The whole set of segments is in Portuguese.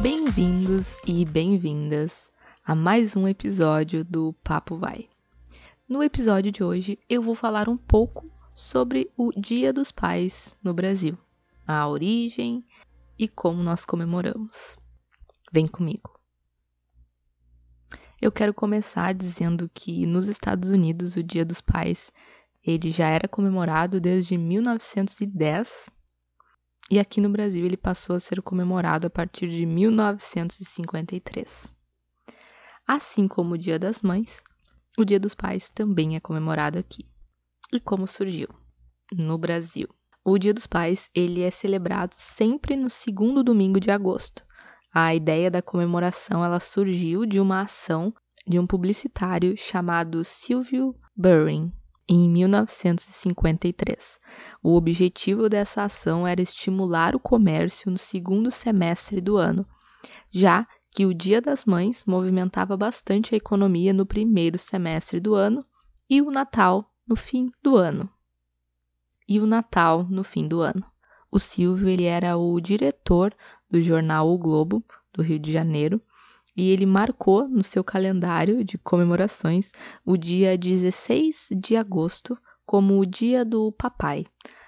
Bem-vindos e bem-vindas a mais um episódio do Papo Vai. No episódio de hoje eu vou falar um pouco sobre o Dia dos Pais no Brasil, a origem e como nós comemoramos. Vem comigo. Eu quero começar dizendo que nos Estados Unidos o Dia dos Pais ele já era comemorado desde 1910 e aqui no Brasil ele passou a ser comemorado a partir de 1953. Assim como o Dia das Mães, o Dia dos Pais também é comemorado aqui. E como surgiu? No Brasil. O Dia dos Pais ele é celebrado sempre no segundo domingo de agosto. A ideia da comemoração ela surgiu de uma ação de um publicitário chamado Silvio Burring, em 1953. O objetivo dessa ação era estimular o comércio no segundo semestre do ano, já que o Dia das Mães movimentava bastante a economia no primeiro semestre do ano e o Natal no fim do ano. E o Natal no fim do ano. O Silvio ele era o diretor do jornal O Globo, do Rio de Janeiro, e ele marcou no seu calendário de comemorações o dia 16 de agosto como o dia do papai.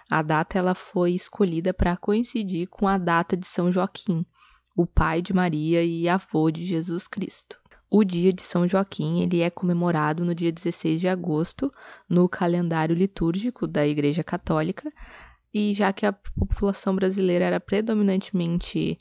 A data ela foi escolhida para coincidir com a data de São Joaquim, o pai de Maria e avô de Jesus Cristo. O dia de São Joaquim ele é comemorado no dia 16 de agosto no calendário litúrgico da Igreja Católica, e já que a população brasileira era predominantemente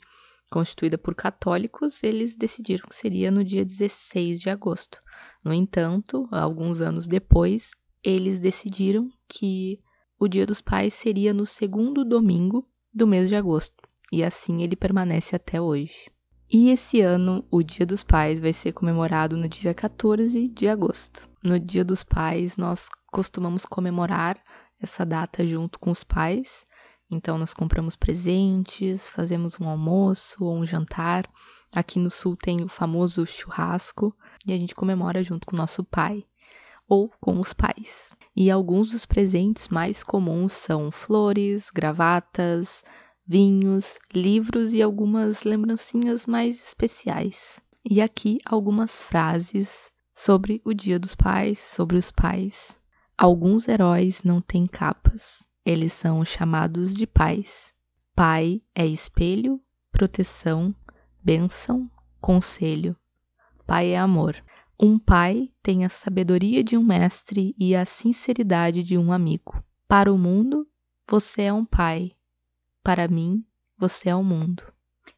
constituída por católicos, eles decidiram que seria no dia 16 de agosto. No entanto, alguns anos depois, eles decidiram que o Dia dos Pais seria no segundo domingo do mês de agosto, e assim ele permanece até hoje. E esse ano, o Dia dos Pais vai ser comemorado no dia 14 de agosto. No Dia dos Pais, nós costumamos comemorar essa data junto com os pais então, nós compramos presentes, fazemos um almoço ou um jantar. Aqui no sul tem o famoso churrasco e a gente comemora junto com nosso pai ou com os pais. E alguns dos presentes mais comuns são flores, gravatas, vinhos, livros e algumas lembrancinhas mais especiais. E aqui algumas frases sobre o Dia dos Pais, sobre os pais. Alguns heróis não têm capas, eles são chamados de pais. Pai é espelho, proteção, bênção, conselho. Pai é amor. Um pai tem a sabedoria de um mestre e a sinceridade de um amigo. Para o mundo, você é um pai. Para mim, você é o mundo.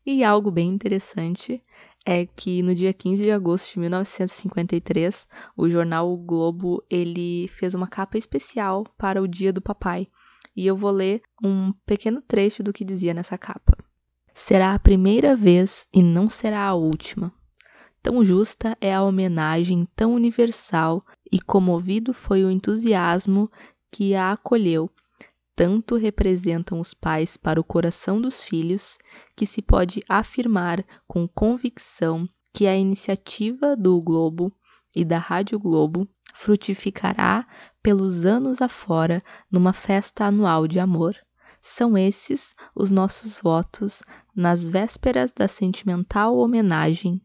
E algo bem interessante é que no dia 15 de agosto de 1953, o jornal o Globo ele fez uma capa especial para o Dia do Papai e eu vou ler um pequeno trecho do que dizia nessa capa. Será a primeira vez e não será a última. Tão justa é a homenagem, tão universal e comovido foi o entusiasmo que a acolheu. Tanto representam os pais para o coração dos filhos, que se pode afirmar com convicção que a iniciativa do Globo e da Rádio Globo frutificará pelos anos afora numa festa anual de amor. São esses os nossos votos nas vésperas da sentimental homenagem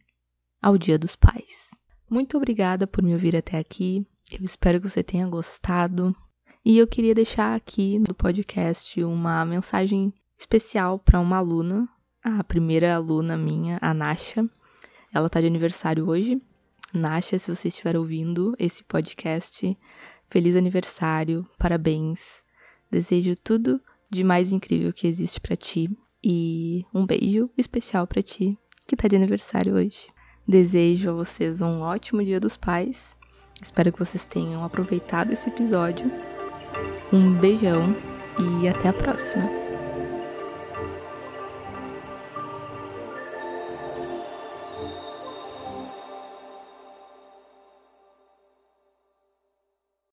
ao Dia dos Pais. Muito obrigada por me ouvir até aqui. Eu espero que você tenha gostado. E eu queria deixar aqui no podcast uma mensagem especial para uma aluna, a primeira aluna minha, a Nasha. Ela está de aniversário hoje Nasha, se você estiver ouvindo esse podcast, feliz aniversário, parabéns. Desejo tudo de mais incrível que existe para ti e um beijo especial para ti que tá de aniversário hoje. Desejo a vocês um ótimo Dia dos Pais. Espero que vocês tenham aproveitado esse episódio. Um beijão e até a próxima.